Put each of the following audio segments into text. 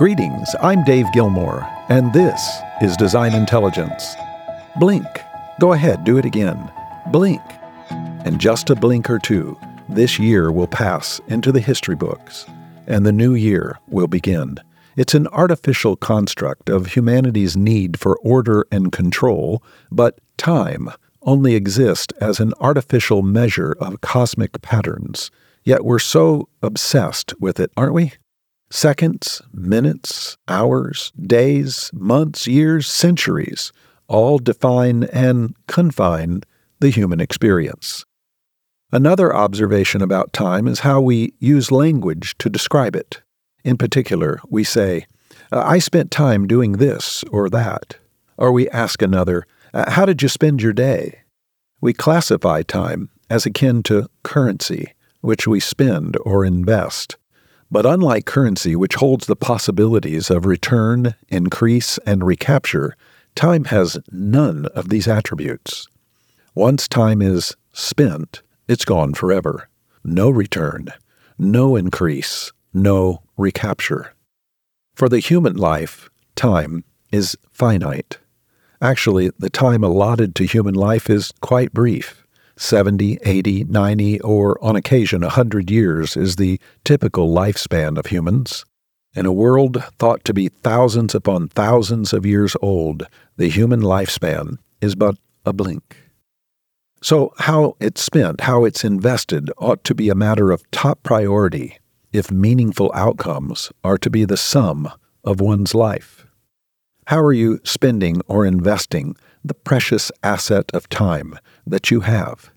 Greetings, I'm Dave Gilmore, and this is Design Intelligence. Blink. Go ahead, do it again. Blink. And just a blink or two, this year will pass into the history books, and the new year will begin. It's an artificial construct of humanity's need for order and control, but time only exists as an artificial measure of cosmic patterns. Yet we're so obsessed with it, aren't we? Seconds, minutes, hours, days, months, years, centuries all define and confine the human experience. Another observation about time is how we use language to describe it. In particular, we say, I spent time doing this or that. Or we ask another, uh, How did you spend your day? We classify time as akin to currency, which we spend or invest. But unlike currency, which holds the possibilities of return, increase, and recapture, time has none of these attributes. Once time is spent, it's gone forever. No return, no increase, no recapture. For the human life, time is finite. Actually, the time allotted to human life is quite brief. 70, 80, 90, or on occasion 100 years is the typical lifespan of humans. In a world thought to be thousands upon thousands of years old, the human lifespan is but a blink. So, how it's spent, how it's invested, ought to be a matter of top priority if meaningful outcomes are to be the sum of one's life. How are you spending or investing the precious asset of time that you have?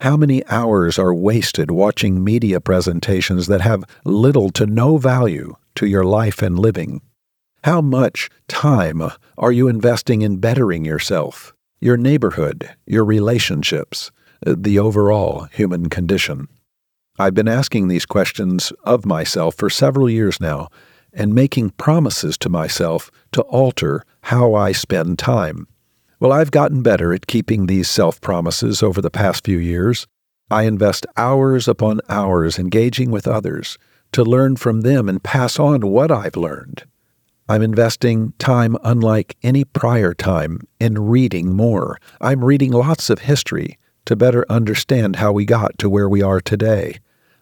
How many hours are wasted watching media presentations that have little to no value to your life and living? How much time are you investing in bettering yourself, your neighborhood, your relationships, the overall human condition? I've been asking these questions of myself for several years now and making promises to myself to alter how I spend time. Well, I've gotten better at keeping these self promises over the past few years. I invest hours upon hours engaging with others to learn from them and pass on what I've learned. I'm investing time unlike any prior time in reading more. I'm reading lots of history to better understand how we got to where we are today.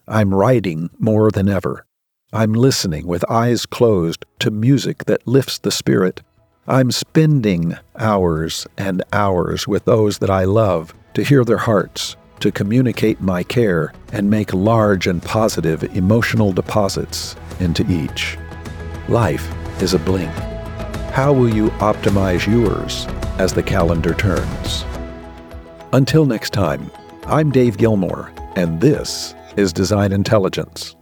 I'm writing more than ever. I'm listening with eyes closed to music that lifts the spirit. I'm spending hours and hours with those that I love to hear their hearts, to communicate my care, and make large and positive emotional deposits into each. Life is a blink. How will you optimize yours as the calendar turns? Until next time, I'm Dave Gilmore, and this is Design Intelligence.